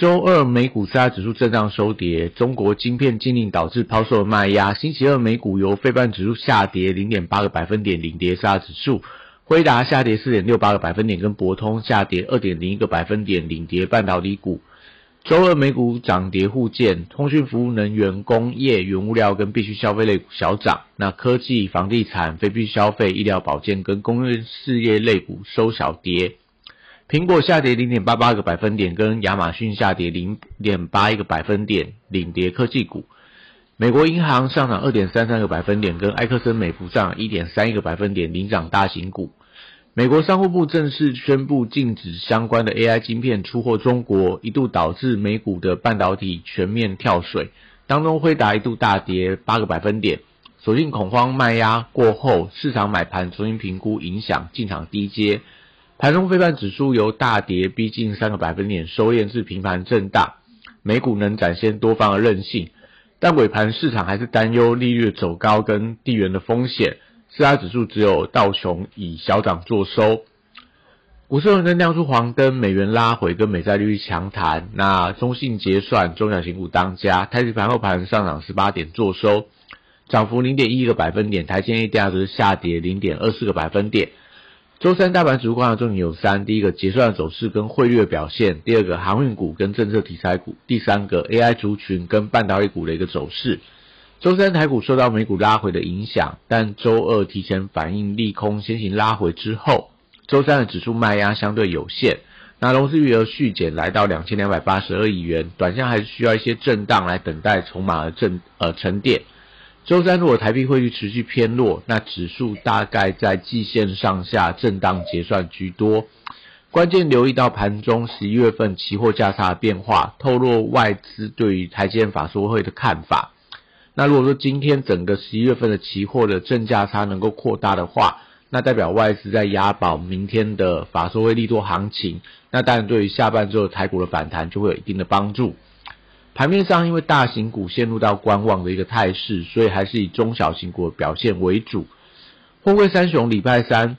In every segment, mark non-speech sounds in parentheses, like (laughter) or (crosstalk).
周二美股四大指数震荡收跌，中国晶片禁令导致抛售卖压。星期二美股由非半指数下跌零点八个百分点领跌四大指数，辉达下跌四点六八个百分点，跟博通下跌二点零一个百分点领跌半导体股。周二美股涨跌互见，通讯服务、能源、工业、原物料跟必需消费类股小涨，那科技、房地产、非必需消费、医疗保健跟工业事业类股收小跌。苹果下跌零点八八个百分点，跟亚马逊下跌零点八一个百分点，领跌科技股。美国银行上涨二点三三个百分点，跟埃克森美孚上一点三一个百分点，领涨大型股。美国商务部正式宣布禁止相关的 AI 晶片出货中国，一度导致美股的半导体全面跳水，当中辉达一度大跌八个百分点。所幸恐慌卖压过后，市场买盘重新评估影响，进场低阶。盘中非半指数由大跌逼近三个百分点，收敛至平盘震荡。美股能展现多方的韧性，但尾盘市场还是担忧利率走高跟地缘的风险。四大指数只有道琼以小涨作收，股市轮跟亮出黄灯，美元拉回跟美债利率强弹。那中信结算，中小型股当家，台指盘后盘上涨十八点作收，涨幅零点一个百分点。台积 A 价值下跌零点二四个百分点。周三大盘指数观察重点有三：第一个结算的走势跟汇率的表现；第二个航运股跟政策题材股；第三个 AI 族群跟半导体股的一个走势。周三台股受到美股拉回的影响，但周二提前反应利空先行拉回之后，周三的指数卖压相对有限。那融资余额续减来到两千两百八十二亿元，短线还是需要一些震荡来等待筹码的震呃沉淀。周三如果台币汇率持续偏弱，那指数大概在季线上下震荡结算居多。关键留意到盘中十一月份期货价差的变化，透露外资对于台积电法说会的看法。那如果说今天整个十一月份的期货的正价差能够扩大的话，那代表外资在押宝明天的法说会利多行情，那当然对于下半周台股的反弹就会有一定的帮助。盘面上因为大型股陷入到观望的一个态势，所以还是以中小型股表现为主。货柜三雄礼拜三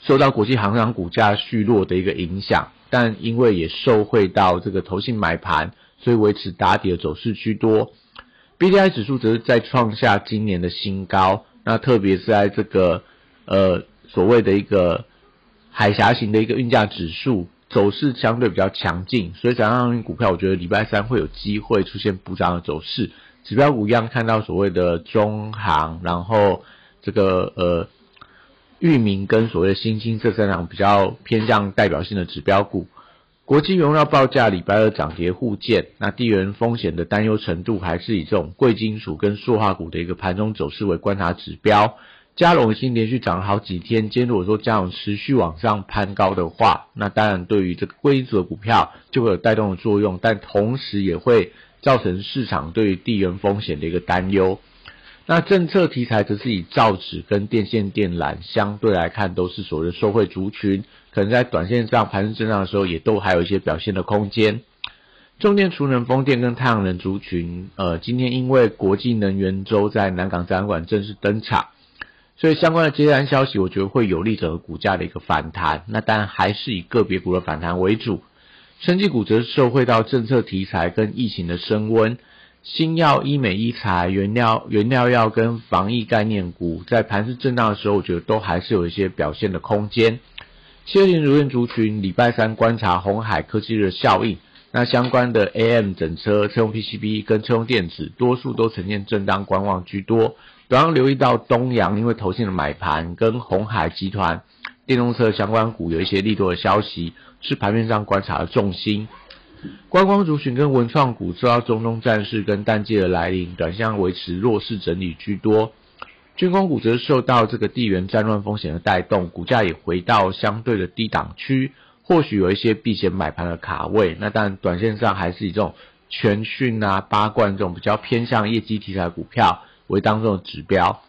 受到国际航商股价续落的一个影响，但因为也受惠到这个投信买盘，所以维持打底的走势居多。B D I 指数则是在创下今年的新高，那特别是在这个呃所谓的一个海峡型的一个运价指数走势相对比较强劲，所以涨上股票，我觉得礼拜三会有机会出现补涨的走势。指标股一样看到所谓的中行，然后这个呃域名跟所谓的新兴这三档比较偏向代表性的指标股。国际原料报价礼拜二涨跌互见，那地缘风险的担忧程度还是以这种贵金属跟塑化股的一个盘中走势为观察指标。加龙已经连续涨了好几天，今天如果说加龙持续往上攀高的话，那当然对于这个贵金属的股票就会有带动的作用，但同时也会造成市场对于地缘风险的一个担忧。那政策题材则是以造纸跟电线电缆相对来看都是所谓的受惠族群。可能在短线上盘势震荡的时候，也都还有一些表现的空间。重电、储能、风电跟太阳能族群，呃，今天因为国际能源周在南港展览馆正式登场，所以相关的接单消息，我觉得会有利整个股价的一个反弹。那当然还是以个别股的反弹为主。生技股则受惠到政策题材跟疫情的升温，新药、医美、医材、原料、原料药跟防疫概念股，在盘势震荡的时候，我觉得都还是有一些表现的空间。七二零如愿族群礼拜三观察红海科技的效应，那相关的 AM 整车、车用 PCB 跟车用电子，多数都呈现震荡观望居多。主要留意到东阳，因为投信的买盘跟红海集团电动车相关股有一些利多的消息，是盘面上观察的重心。观光族群跟文创股受到中东战事跟淡季的来临，短线维持弱势整理居多。军工股则受到这个地缘战乱风险的带动，股价也回到相对的低档区，或许有一些避险买盘的卡位。那但短线上还是以这种全讯啊、八冠这种比较偏向业绩题材股票为当中的指标。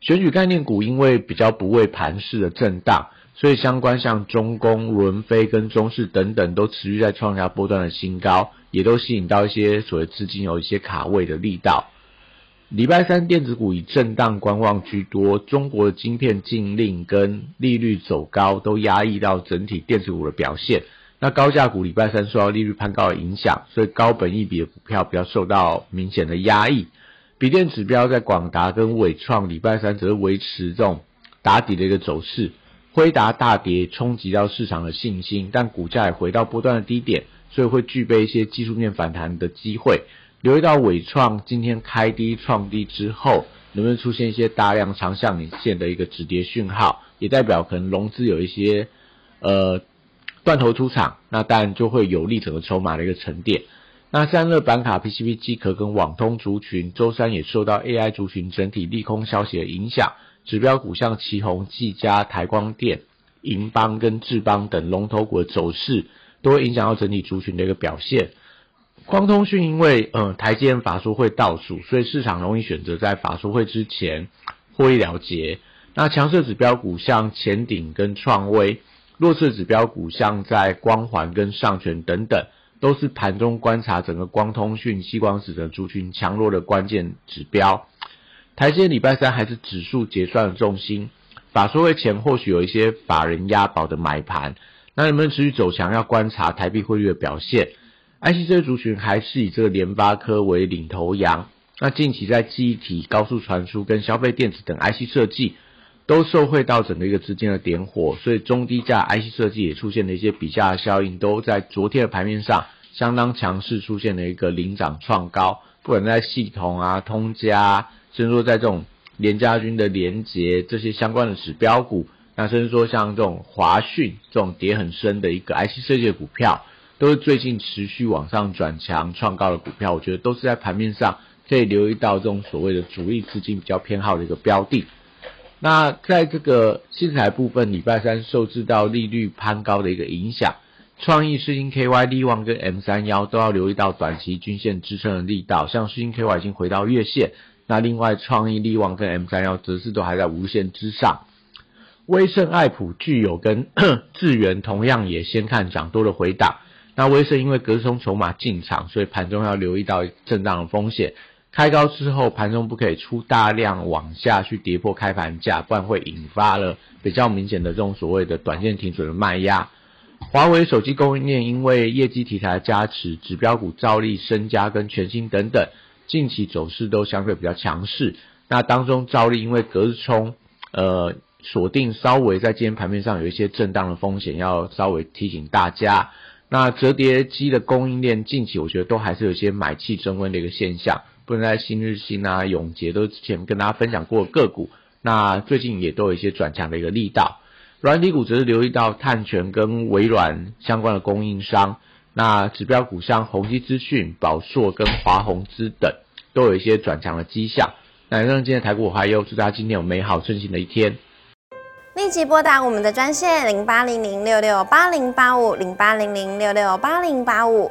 选举概念股因为比较不畏盘势的震荡，所以相关像中工、伦飞跟中视等等都持续在创下波段的新高，也都吸引到一些所谓资金有一些卡位的力道。礼拜三电子股以震荡观望居多，中国的晶片禁令跟利率走高都压抑到整体电子股的表现。那高价股礼拜三受到利率攀高的影响，所以高本益比的股票比较受到明显的压抑。笔电指标在广达跟伟创礼拜三则是维持这种打底的一个走势，辉达大跌冲击到市场的信心，但股价也回到波段的低点，所以会具备一些技术面反弹的机会。留意到伟创今天开低创低之后，能不能出现一些大量长向影线的一个止跌讯号，也代表可能融资有一些呃断头出场，那当然就会有利整个筹码的一个沉淀。那散热板卡、PCB 机壳跟网通族群，周三也受到 AI 族群整体利空消息的影响，指标股像旗宏、技嘉、台光电、银邦跟智邦等龙头股的走势，都会影响到整体族群的一个表现。光通讯因为呃台积电法说会倒数，所以市场容易选择在法说会之前获利了结。那强势指标股像前鼎跟创威，弱势指标股像在光环跟上权等等。都是盘中观察整个光通讯、细光子的族群强弱的关键指标。台积礼拜三还是指数结算的重心，法说会前或许有一些法人押宝的买盘，那能不能持续走强？要观察台币汇率的表现。IC 这族群还是以这个联发科为领头羊。那近期在记忆体、高速传输跟消费电子等 IC 设计。都受惠到整个一个资金的点火，所以中低价 IC 设计也出现了一些比价效应，都在昨天的盘面上相当强势，出现了一个领涨创高。不管在系统啊、通家，甚至说在这种联家军的连结这些相关的指标股，那甚至说像这种华讯这种跌很深的一个 IC 设计的股票，都是最近持续往上转强创高的股票，我觉得都是在盘面上可以留意到这种所谓的主力资金比较偏好的一个标的。那在这个新材部分，礼拜三受制到利率攀高的一个影响，创意、世星 KY、利旺跟 M 三幺都要留意到短期均线支撑的力道。像世星 KY 已经回到月线，那另外创意、利旺跟 M 三幺则是都还在无限之上。威盛、爱普、具有跟 (coughs) 智源同样也先看涨多的回档。那威盛因为隔空筹码进场，所以盘中要留意到震荡的风险。开高之后，盘中不可以出大量往下去跌破开盘价，不然会引发了比较明显的这种所谓的短线停损的卖压。华为手机供应链因为业绩题材的加持，指标股兆利、身家跟全新等等，近期走势都相对比较强势。那当中兆利因为隔日冲，呃，锁定稍微在今天盘面上有一些震荡的风险，要稍微提醒大家。那折叠机的供应链近期我觉得都还是有些买气升温的一个现象。不能在新日新啊、永捷都之前跟大家分享过个股，那最近也都有一些转强的一个力道。软体股则是留意到碳权跟微软相关的供应商，那指标股像宏基资讯、宝硕跟华宏资等都有一些转强的迹象。那让今天台股还有祝大家今天有美好顺心的一天。立即拨打我们的专线零八零零六六八零八五零八零零六六八零八五。